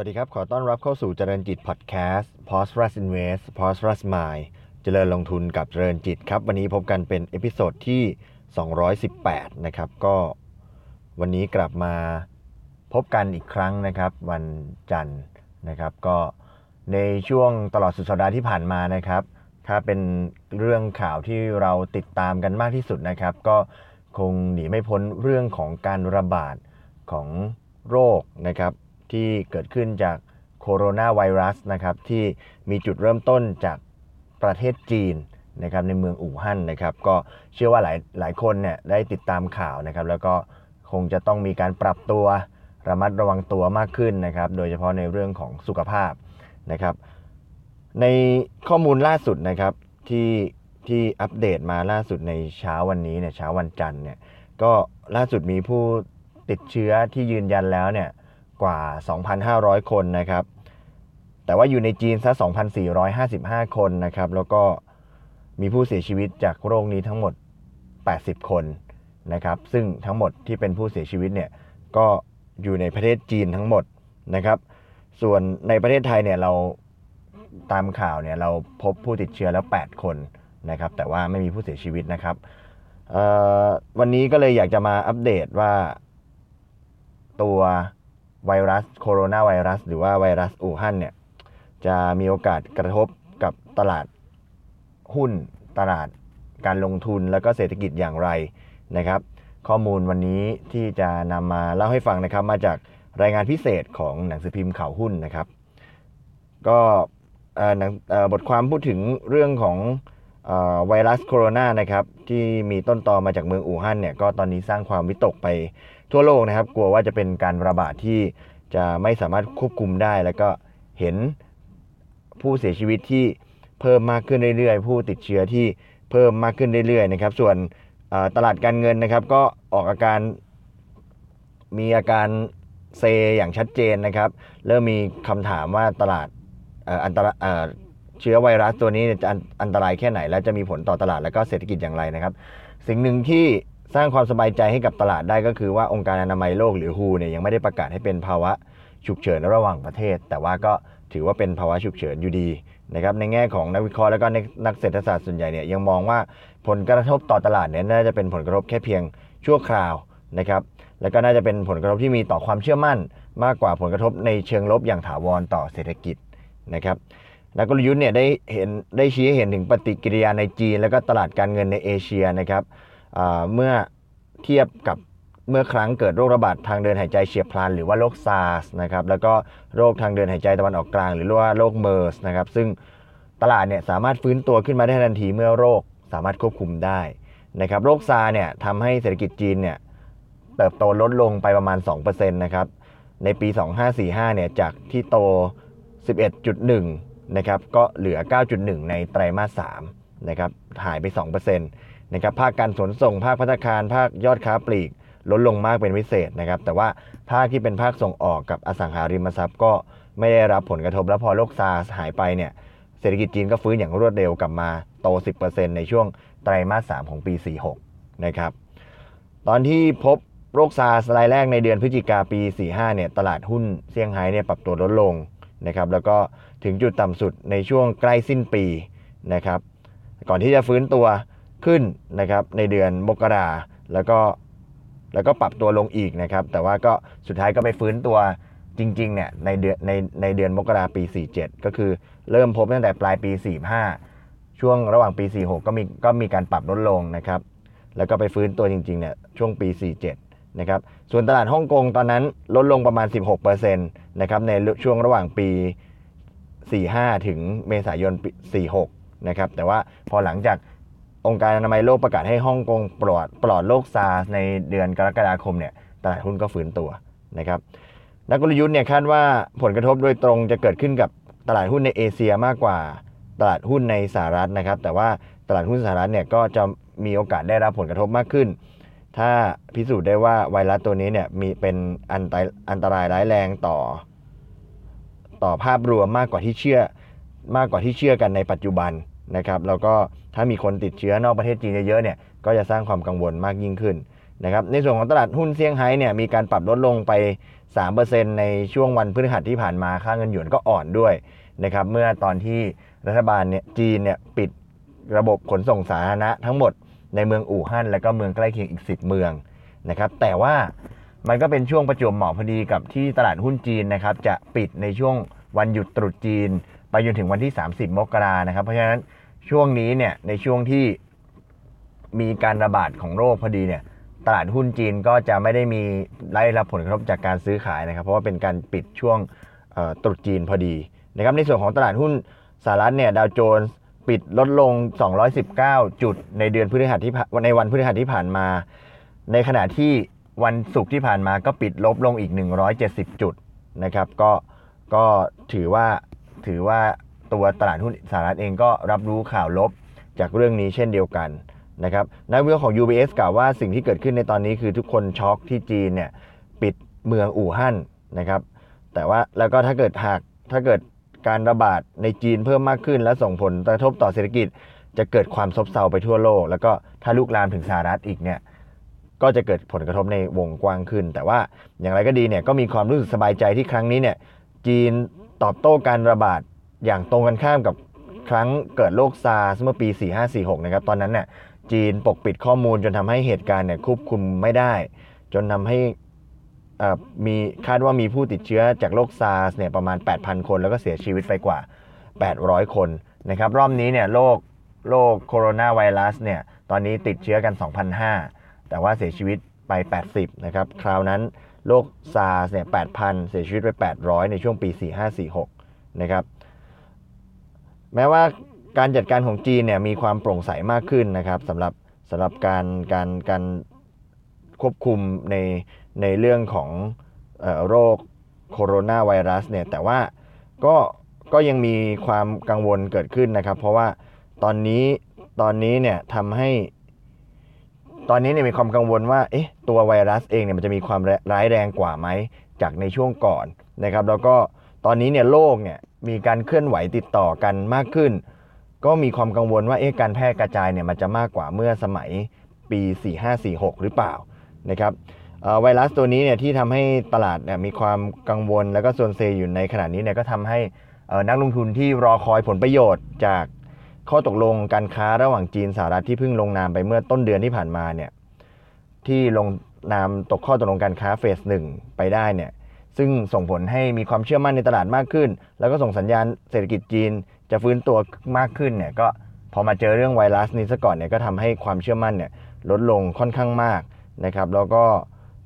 สวัสดีครับ ขอต้อนรับเข้าสู่เจริญจิตพอดแคสต์ p o s t r u s Invest p o s t r u s Mind เจริญลงทุนกับเจริญจิตครับ วันนี้พบกันเป็น episode ที่ 218 นะครับ ก็วันนี้กลับมาพบกันอีกครั้งนะครับ วันจันทร์นะครับ ก็ในช่วงตลอดสุดสัปดาห์ที่ผ่านมานะครับ ถ้าเป็นเรื่องข่าวที่เราติดตามกันมากที่สุดนะครับ ก็คงหนีไม่พ้นเรื่องของการระบาดของโรคนะครับ ที่เกิดขึ้นจากโคโรนาไวรัสนะครับที่มีจุดเริ่มต้นจากประเทศจีนนะครับในเมืองอู่ฮั่นนะครับก็เชื่อว่าหลายหลายคนเนี่ยได้ติดตามข่าวนะครับแล้วก็คงจะต้องมีการปรับตัวระมัดระวังตัวมากขึ้นนะครับโดยเฉพาะในเรื่องของสุขภาพนะครับในข้อมูลล่าสุดนะครับที่ที่อัปเดตมาล่าสุดในเช้าวันนี้เนี่ยเช้าวันจันทร์เนี่ยก็ล่าสุดมีผู้ติดเชื้อที่ยืนยันแล้วเนี่ย กว่า 2,500 คนนะครับ แต่ว่าอยู่ในจีนซะ 2,455 คนนะครับ แล้วก็มีผู้เสียชีวิตจากโรคนี้ทั้งหมด 80 คนนะครับ ซึ่งทั้งหมดที่เป็นผู้เสียชีวิตเนี่ย ก็อยู่ในประเทศจีนทั้งหมดนะครับ ส่วนในประเทศไทยเนี่ยเราตามข่าวเนี่ยเราพบผู้ติดเชื้อแล้ว 8 คนนะครับ แต่ว่าไม่มีผู้เสียชีวิตนะครับวันนี้ก็เลยอยากจะมาอัปเดตว่าตัว ไวรัสโคโรนาไวรัส หรือว่าไวรัสอู่ฮั่นเนี่ยจะมีโอกาสกระทบกับตลาดหุ้นตลาดการลงทุนแล้วก็เศรษฐกิจอย่างไรนะครับ ข้อมูลวันนี้ที่จะนำมาเล่าให้ฟังนะครับ มาจากรายงานพิเศษของหนังสือพิมพ์ข่าวหุ้นนะครับ ก็เออบทความพูดถึงเรื่องของอไวรัสโคโรนานะครับที่มีต้นตอมาจากเมืองอู่ฮั่นเนี่ยก็ตอนนี้สร้างความวิตกไป ทั่วโลกนะครับ กลัวว่าจะเป็นการระบาดที่จะไม่สามารถควบคุมได้ แล้วก็เห็นผู้เสียชีวิตที่เพิ่มมากขึ้นเรื่อยๆ ผู้ติดเชื้อที่เพิ่มมากขึ้นเรื่อยๆนะครับ ส่วนตลาดการเงินนะครับ ก็ออกอาการมีอาการเซอย่างชัดเจนนะครับ เริ่มมีคำถามว่าตลาดอันตรายเชื้อไวรัสตัวนี้จะอันตรายแค่ไหน และจะมีผลต่อตลาดและก็เศรษฐกิจอย่างไรนะครับ สิ่งหนึ่งที่ สร้างความสบายใจให้กับตลาดได้ก็คือว่าองค์การอนามัยโลกหรือ WHO เนี่ยยังไม่ได้ประกาศให้เป็นภาวะฉุกเฉินระหว่างประเทศ แต่ว่าก็ถือว่าเป็นภาวะฉุกเฉินอยู่ดีนะครับในแง่ของนักวิเคราะห์แล้วก็นักเศรษฐศาสตร์ส่วนใหญ่เนี่ยยังมองว่าผลกระทบต่อตลาดเนี่ยน่าจะเป็นผลกระทบแค่เพียงชั่วคราวนะครับแล้วก็น่าจะเป็นผลกระทบที่มีต่อความเชื่อมั่น มากกว่าผลกระทบในเชิงลบอย่างถาวรต่อเศรษฐกิจนะครับนักกลยุทธ์เนี่ยได้เห็นได้ชี้ให้เห็นถึงปฏิกิริยาในจีน แล้วก็ตลาดการเงินในเอเชียนะครับ เมื่อเทียบกับเมื่อครั้งเกิดโรคระบาดทางเดินหายใจเฉียบพลัน หรือว่าโรคซาร์สนะครับแล้วก็โรคทางเดินหายใจตะวันออกกลาง หรือว่าโรคเมอร์สนะครับซึ่งตลาดเนี่ยสามารถฟื้นตัวขึ้นมาได้ทันทีเมื่อโรคสามารถควบคุมได้นะครับโรคซาร์เนี่ยทำให้เศรษฐกิจจีนเนี่ยเติบโตลดลงไปประมาณ2%นะครับในปี 2545เนี่ยจากที่โต 11.1นะครับก็เหลือ 9.1 ในไตรมาส3นะครับหายไป 2% นะครับภาคการขนส่ง ภาคพัฒนาคารภาคยอดค้าปลีกลดลงมากเป็นพิเศษนะครับ แต่ว่าภาคที่เป็นภาคส่งออกกับอสังหาริมทรัพย์ก็ไม่ได้รับผลกระทบแล้วพอโรคซาร์สหายไปเนี่ยเศรษฐกิจจีนก็ฟื้นอย่างรวดเร็วกลับมาโต 10%ในช่วงไตรมาส 3 ของปี 46 นะครับ ตอนที่พบโรคซาร์สรายแรกในเดือนพฤศจิกาปี 45 เนี่ยตลาดหุ้นเซี่ยงไฮ้เนี่ยปรับตัวลดลงนะครับ แล้วก็ถึงจุดต่ำสุดในช่วงใกล้สิ้นปีนะครับ ก่อนที่จะฟื้นตัว ขึ้นนะครับในเดือนมกราแล้วก็แล้วก็ปรับตัวลงอีกนะครับ แต่ว่าก็สุดท้ายก็ไปฟื้นตัวจริงๆเนี่ยในเดือนในในเดือนมกราปี 47 ก็คือเริ่มพบตั้งแต่ปลายปี 45 ช่วงระหว่างปี 46 ก็มีก็มีการปรับลดลงนะครับ แล้วก็ไปฟื้นตัวจริงๆเนี่ยช่วงปี 47 นะครับส่วนตลาดฮ่องกงตอนนั้นลดลงประมาณ 16%นะครับในช่วงระหว่างปี 45 ถึงเมษายนปี46 นะครับแต่ว่าพอหลังจาก องค์การอนามัยโลกประกาศให้ฮ่องกงปลอดปลอดโรคซาร์สในเดือนกรกฎาคมเนี่ยตลาดหุ้นก็ฟื้นตัวนะครับนักกลยุทธ์เนี่ยคาดว่าผลกระทบโดยตรงจะเกิดขึ้นกับตลาดหุ้นในเอเชียมากกว่าตลาดหุ้นในสหรัฐนะครับ แต่ว่าตลาดหุ้นสหรัฐเนี่ยก็จะมีโอกาสได้รับผลกระทบมากขึ้น ถ้าพิสูจน์ได้ว่าไวรัสตัวนี้เนี่ยมีเป็นอันตรายอันตรายร้ายแรงต่อ ต่อภาพรวมมากกว่าที่เชื่อมากกว่าที่เชื่อกันในปัจจุบันนะครับ แล้วก็ ถ้ามีคนติดเชื้อนอกประเทศจีนเยอะๆเนี่ยก็จะสร้างความกังวลมากยิ่งขึ้นนะครับในส่วนของตลาดหุ้นเซี่ยงไฮ้เนี่ยมีการปรับลดลงไป 3%ในช่วงวันพฤหัสที่ผ่านมาค่าเงินหยวนก็อ่อนด้วยนะครับเมื่อตอนที่รัฐบาลเนี่ยจีนเนี่ยปิดระบบขนส่งสาธารณะทั้งหมดในเมืองอู่ฮั่นและก็เมืองใกล้เคียงอีก 10 เมืองนะครับแต่ว่ามันก็เป็นช่วงประจวบเหมาะพอดีกับที่ตลาดหุ้นจีนนะครับจะปิดในช่วงวันหยุดตรุษจีน ไปจนถึงวันที่ 30 มกรานะครับเพราะฉะนั้น ช่วงนี้เนี่ยในช่วงที่มีการระบาดของโรคพอดีเนี่ยตลาดหุ้นจีนก็จะไม่ได้มีได้รับผลกระทบจากการซื้อขายนะครับ เพราะว่าเป็นการปิดช่วงตรุษจีนพอดีนะครับในส่วนของตลาดหุ้นสหรัฐเนี่ยดาวโจนส์ปิดลดลง 219 จุดในเดือนพฤหัสที่ผ่านในวันพฤหัสที่ผ่านมา ในขณะที่วันศุกร์ที่ผ่านมาก็ปิดลบลงอีก 170 จุดนะครับก็ก็ถือว่าถือว่า ตัวตลาดหุ้นสหรัฐเองก็รับรู้ข่าวลบจากเรื่องนี้เช่นเดียวกันนะครับนักวิเคราะห์ของ UBS กล่าวว่าสิ่งที่เกิดขึ้นในตอนนี้คือทุกคนช็อกที่จีนเนี่ยปิดเมืองอู่ฮั่นนะครับแต่ว่าแล้วก็ถ้าเกิดหากถ้าเกิดการระบาดในจีนเพิ่มมากขึ้น และส่งผลกระทบต่อเศรษฐกิจ จะเกิดความซบเซาไปทั่วโลก แล้วก็ถ้าลุกลามถึงสหรัฐอีกเนี่ยก็จะเกิดผลกระทบในวงกว้างขึ้น แต่ว่าอย่างไรก็ดีเนี่ยก็มีความรู้สึกสบายใจที่ครั้งนี้เนี่ยจีนตอบโต้การระบาด อย่างตรงกันข้ามกับครั้งเกิดโรคซาร์สเมื่อปี 4546 นะครับ ตอนนั้นเนี่ยจีนปกปิดข้อมูลจนทำให้เหตุการณ์เนี่ยควบคุมไม่ได้ จนทำให้อ่อมีคาดว่ามีผู้ติดเชื้อจากโรคซาร์สเนี่ยประมาณ 8,000 คน แล้วก็เสียชีวิตไปกว่า 800 คนนะครับรอบนี้เนี่ยโรคโรคโคโรนาไวรัสเนี่ยตอนนี้ติดเชื้อกัน2,500แต่ว่าเสียชีวิตไป 80 นะครับ คราวนั้นโรคซาร์สเนี่ย 8,000 เสียชีวิตไป 800 ในช่วงปี 4546 นะครับ แม้ว่าการจัดการของจีนเนี่ยมีความโปร่งใสมากขึ้นนะครับสำหรับสำหรับการการการควบคุมในในเรื่องของออโรคโคโรนาไวรัสเนี่ยแต่ว่าก็ก็ยังมีความกังวลเกิดขึ้นนะครับ เพราะว่าตอนนี้ตอนนี้เนี่ยทำให้ ตอนนี้เนี่ยมีความกังวลว่าเอ๊ะตัวไวรัสเองเนี่ยมันจะมีความร้ายแรงกว่าไหมจากในช่วงก่อนนะครับ แล้วก็ ตอนนี้เนี่ยโลกเนี่ยมีการเคลื่อนไหวติดต่อกันมากขึ้น ก็มีความกังวลว่าเอ๊ะการแพร่กระจายเนี่ยมันจะมากกว่าเมื่อสมัยปี 4546 หรือเปล่านะครับไวรัสตัวนี้เนี่ยที่ทำให้ตลาดเนี่ยมีความกังวลแล้วก็โซนเซอยู่ในขณะนี้เนี่ยก็ทำให้นักลงทุนที่รอคอยผลประโยชน์จากข้อตกลงการค้าระหว่างจีนสหรัฐที่เพิ่งลงนามไปเมื่อต้นเดือนที่ผ่านมาเนี่ยที่ลงนามตกข้อตกลงการค้าเฟสหนึ่งไปได้เนี่ย ซึ่งส่งผลให้มีความเชื่อมั่นในตลาดมากขึ้น แล้วก็ส่งสัญญาณเศรษฐกิจจีน จะฟื้นตัวมากขึ้นเนี่ยก็พอมาเจอเรื่องไวรัสนี้ซะก่อนเนี่ยก็ทำให้ความเชื่อมั่นเนี่ยลดลงค่อนข้างมากนะครับ แล้วก็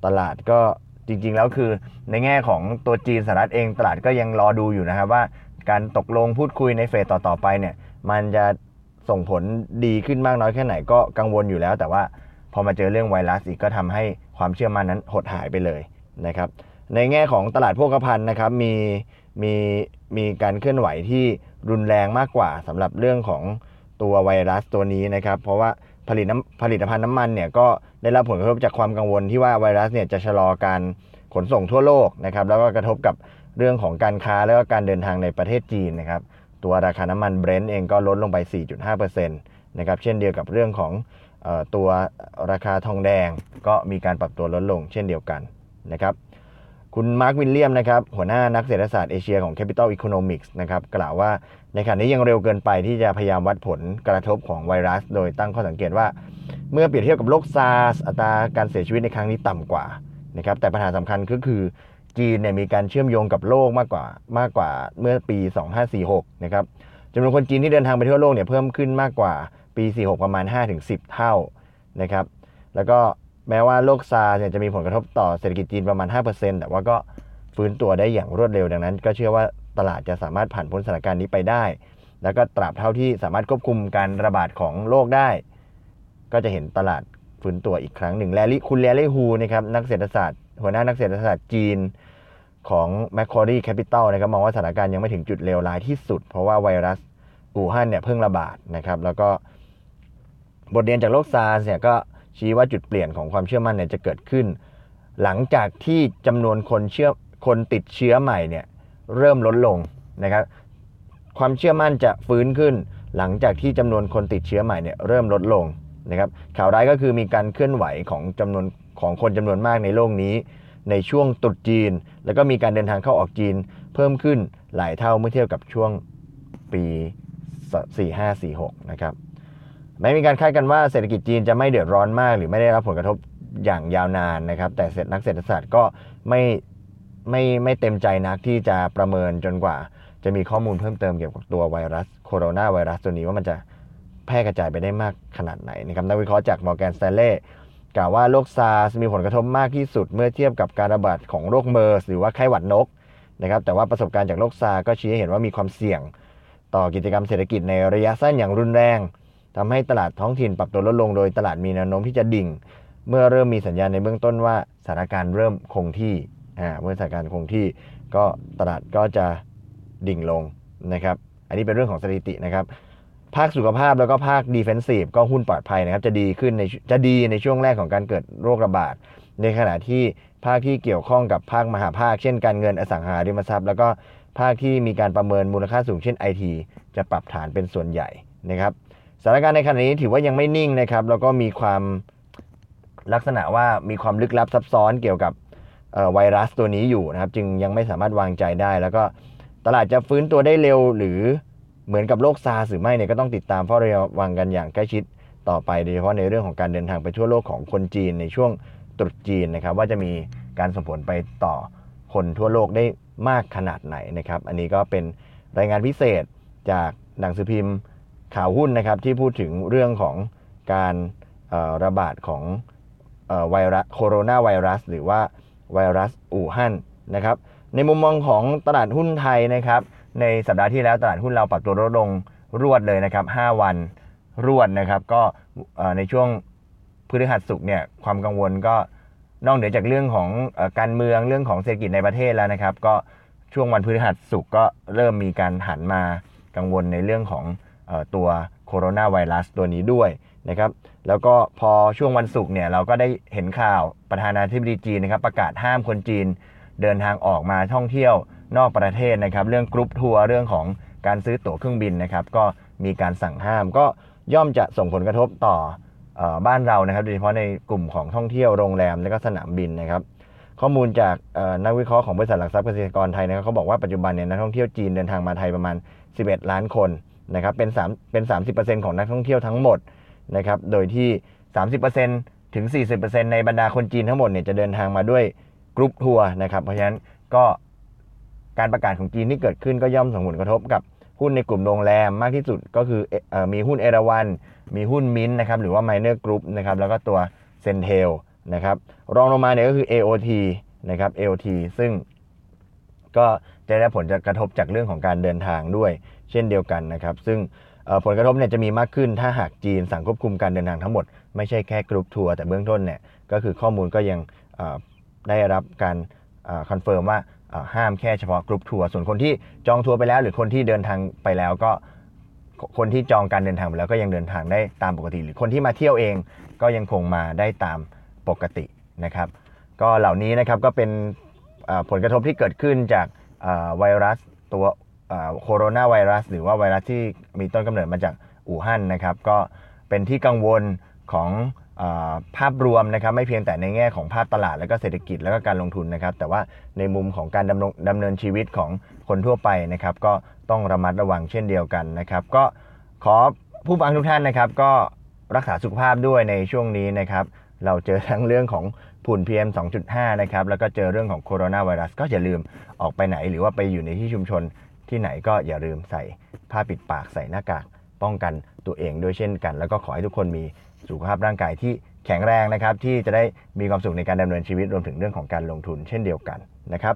ตลาดก็จริงๆ แล้วคือในแง่ของตัวจีนสหรัฐเองตลาดก็ยังรอดูอยู่นะครับว่าการตกลงพูดคุยในเฟสต่อๆไปเนี่ยมันจะส่งผลดีขึ้นมากน้อยแค่ไหนก็กังวลอยู่แล้ว แต่ว่าพอมาเจอเรื่องไวรัสอีกก็ทำให้ความเชื่อมั่นนั้นหดหายไปเลยนะครับ ในแง่ของตลาดโภคภัณฑ์นะครับมีมีมีการเคลื่อนไหวที่รุนแรงมากกว่าสำหรับเรื่องของตัวไวรัสตัวนี้นะครับ เพราะว่าผลิตน้ำผลิตภัณฑ์น้ำมันเนี่ยก็ได้รับผลกระทบจากความกังวลที่ว่าไวรัสเนี่ยจะชะลอการขนส่งทั่วโลกนะครับแล้วก็กระทบกับเรื่องของการค้าแล้วก็การเดินทางในประเทศจีนนะครับตัวราคาน้ำมันเบรนท์เองก็ลดลงไป 4.5%นะครับเช่นเดียวกับเรื่องของออตัวราคาทองแดงก็มีการปรับตัวลดลงเช่นเดียวกันนะครับ คุณมาร์ควิลเลียมส์นะครับหัวหน้านักเศรษฐศาสตร์เอเชียของ Capital Economics นะครับกล่าวว่าในขณะนี้ยังเร็วเกินไปที่จะพยายามวัดผลกระทบของไวรัส โดยตั้งข้อสังเกตว่า เมื่อเปรียบเทียบกับโรคซาร์สอัตราการเสียชีวิตในครั้งนี้ต่ำกว่านะครับแต่ปัญหาสำคัญก็คือจีนเนี่ยมีการเชื่อมโยงกับโลกมากกว่ามากกว่าเมื่อปี 2546 นะครับจำนวนคนจีนที่เดินทางไปทั่วโลกเนี่ยเพิ่มขึ้นมากกว่าปี 46 ประมาณ 5-10 เท่านะครับแล้วก็ แม้ว่าโรคซาร์เนี่ยจะมีผลกระทบต่อเศรษฐกิจจีนประมาณ 5%แต่ว่าก็ฟื้นตัวได้อย่างรวดเร็วดังนั้น ก็เชื่อว่าตลาดจะสามารถผ่านพ้นสถานการณ์นี้ไปได้ แล้วก็ตราบเท่าที่สามารถควบคุมการระบาดของโรคได้ ก็จะเห็นตลาดฟื้นตัวอีกครั้งหนึ่งแลลี่คุณแลลี่ฮูนะครับนักเศรษฐศาสตร์ หัวหน้านักเศรษฐศาสตร์จีนของ Macquarie Capital นะครับมองว่าสถานการณ์ยังไม่ถึงจุดเลวร้ายที่สุด เพราะว่าไวรัสอู่ฮั่นเนี่ยเพิ่งระบาดนะครับ แล้วก็บทเรียนจากโรคซาร์สเนี่ยก็ ชี้ว่าจุดเปลี่ยนของความเชื่อมั่นเนี่ยจะเกิดขึ้น หลังจากที่จำนวนคนเชื่อคนติดเชื้อใหม่เนี่ยเริ่มลดลงนะครับความเชื่อมั่นจะฟื้นขึ้น หลังจากที่จำนวนคนติดเชื้อใหม่เนี่ยเริ่มลดลงนะครับข่าวร้ายก็คือมีการเคลื่อนไหวของจำนวนของคนจำนวนมากในโลกนี้ ในช่วงตรุษจีน แล้วก็มีการเดินทางเข้าออกจีน เพิ่มขึ้นหลายเท่าเมื่อเทียบกับช่วงปี 4546 นะครับ ไม่มีการคาดกันว่าเศรษฐกิจจีนจะไม่เดือดร้อนมาก หรือไม่ได้รับผลกระทบอย่างยาวนานนะครับ แต่นักเศรษฐศาสตร์ก็ไม่ไม่ไม่เต็มใจนักที่จะประเมินจนกว่า จะมีข้อมูลเพิ่มเติมเกี่ยวกับตัวไวรัสโคโรนาไวรัสตัวนี้ว่ามันจะแพร่กระจายไปได้มากขนาดไหนนะครับนักวิเคราะห์จาก Morgan Stanley กล่าวว่าโรคซาร์สมีผลกระทบมากที่สุดเมื่อเทียบกับการระบาดของโรคเมอร์สหรือว่าไข้หวัดนกนะครับแต่ว่าประสบการณ์จากโรคซาร์สก็ชี้ให้เห็นว่ามีความเสี่ยง ต่อกิจกรรมเศรษฐกิจในระยะสั้นอย่างรุนแรง ทำให้ตลาดท้องถิ่นปรับตัวลดลงโดยตลาดมีแนวโน้มที่จะดิ่ง เมื่อเริ่มมีสัญญาณในเบื้องต้นว่าสถานการณ์เริ่มคงที่อ่าเมื่อสถานการณ์คงที่ ก็ตลาดก็จะดิ่งลงนะครับ อันนี้เป็นเรื่องของสถิตินะครับ ภาคสุขภาพแล้วก็ภาคดีเฟนซีฟก็หุ้นปลอดภัยนะครับ จะดีขึ้นในจะดีในช่วงแรกของการเกิดโรคระบาด ในขณะที่ภาคที่เกี่ยวข้องกับภาคมหาภาค เช่นการเงินอสังหาริมทรัพย์ แล้วก็ภาคที่มีการประเมินมูลค่าสูงเช่น IT จะปรับฐานเป็นส่วนใหญ่นะครับ สถานการณ์ในขณะนี้ถือว่ายังไม่นิ่งนะครับ แล้วก็มีความลักษณะว่ามีความลึกลับซับซ้อนเกี่ยวกับไวรัสตัวนี้อยู่นะครับ จึงยังไม่สามารถวางใจได้ แล้วก็ตลาดจะฟื้นตัวได้เร็วหรือเหมือนกับโรคซาร์หรือไม่เนี่ยก็ต้องติดตามเฝ้าระวังกันอย่างใกล้ชิดต่อไปโดยเฉพาะในเรื่องของการเดินทางไปทั่วโลกของคนจีนในช่วงตรุษจีนนะครับ ว่าจะมีการส่งผลไปต่อคนทั่วโลกได้มากขนาดไหนนะครับ อันนี้ก็เป็นรายงานพิเศษจากหนังสือพิมพ์ ข่าวหุ้นนะครับที่พูดถึงเรื่องของการระบาดของไวรัสโคโรนาไวรัส หรือว่าไวรัสอู่ฮั่นนะครับในมุมมองของตลาดหุ้นไทยนะครับ ในสัปดาห์ที่แล้วตลาดหุ้นเราปรับตัวลดลงรวดเลยนะครับ 5 วันรวดนะครับ ก็ในช่วงพฤหัสสุกเนี่ยความกังวลก็นอกเหนือจากเรื่องของการเมืองเรื่องของเศรษฐกิจในประเทศแล้วนะครับ ก็ช่วงวันพฤหัสสุกก็เริ่มมีการหันมากังวลในเรื่องของ ตัวโคโรนาไวรัสตัวนี้ด้วยนะครับแล้วก็พอช่วงวันศุกร์เนี่ยเราก็ได้เห็นข่าวประธานาธิบดีจีนนะครับประกาศห้ามคนจีน เดินทางออกมาท่องเที่ยวนอกประเทศนะครับเรื่องกรุ๊ปทัวร์เรื่องของการซื้อตั๋วเครื่องบินนะครับก็มีการสั่งห้ามก็ย่อมจะส่งผลกระทบต่อบ้านเรานะครับโดยเฉพาะในกลุ่มของท่องเที่ยวโรงแรมและก็สนามบินนะครับข้อมูลจากนักวิเคราะห์ของบริษัทหลักทรัพย์เกษตรกรไทยนะครับเขาบอกว่าปัจจุบันเนี่ยนักท่องเที่ยวจีนเดินทางมาไทยประมาณ 11 ล้านคน นะครับเป็น3เป็น 30%ของนักท่องเที่ยวทั้งหมดนะครับโดยที่ 30%ถึง 40%ในบรรดาคนจีนทั้งหมดเนี่ยจะเดินทางมาด้วยกรุ๊ปทัวร์นะครับเพราะฉะนั้นก็การประกาศของจีนที่เกิดขึ้นก็ย่อมส่งผลกระทบกับหุ้นในกลุ่มโรงแรมมากที่สุดก็คืออมีหุ้นเอราวัณมีหุ้นมินนะครับหรือว่า Minor Group นะครับแล้วก็ตัว CENTEL นะครับรองลงมาเนี่ยก็คือ AOT นะครับ AOT ซึ่ง ก็จะได้ผลจะกระทบจากเรื่องของการเดินทางด้วย เช่นเดียวกันนะครับ ซึ่งผลกระทบเนี่ยจะมีมากขึ้นถ้าหากจีนสั่งควบคุมการเดินทางทั้งหมด ไม่ใช่แค่กรุ๊ปทัวร์แต่เบื้องต้นเนี่ยก็คือข้อมูลก็ยังได้รับการ confirm ว่าห้ามแค่เฉพาะกรุ๊ปทัวร์ส่วนคนที่จองทัวร์ไปแล้ว หรือคนที่เดินทางไปแล้วก็คนที่จองการเดินทางไปแล้วก็ยังเดินทางได้ตามปกติ หรือคนที่มาเที่ยวเองก็ยังคงมาได้ตามปกตินะครับ ก็เหล่านี้นะครับก็เป็น ผลกระทบที่เกิดขึ้นจากไวรัสตัวโคโรนาไวรัส หรือว่าไวรัสที่มีต้นกำเนิดมาจากอู่ฮั่นนะครับ ก็เป็นที่กังวลของภาพรวมนะครับไม่เพียงแต่ในแง่ของภาพตลาดแล้วก็เศรษฐกิจแล้วก็การลงทุนนะครับ แต่ว่าในมุมของการดำดำเนินชีวิตของคนทั่วไปนะครับ ก็ต้องระมัดระวังเช่นเดียวกันนะครับ ก็ขอผู้ฟังทุกท่านนะครับ ก็รักษาสุขภาพด้วยในช่วงนี้นะครับ เราเจอทั้งเรื่องของ ฝุ่น PM 2.5 นะครับ แล้วก็เจอเรื่องของโคโรนาไวรัสก็อย่าลืมออกไปไหน หรือว่าไปอยู่ในที่ชุมชนที่ไหนก็อย่าลืมใส่ผ้าปิดปากใส่หน้ากากป้องกันตัวเองด้วยเช่นกัน แล้วก็ขอให้ทุกคนมีสุขภาพร่างกายที่แข็งแรงนะครับ ที่จะได้มีความสุขในการดำเนินชีวิตรวมถึงเรื่องของการลงทุนเช่นเดียวกันนะครับ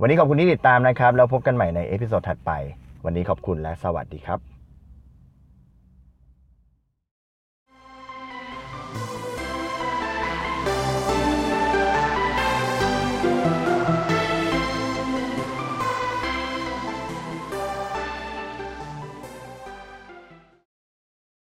วันนี้ขอบคุณที่ติดตามนะครับ แล้วพบกันใหม่ใน episode ถัดไป วันนี้ขอบคุณและสวัสดีครับ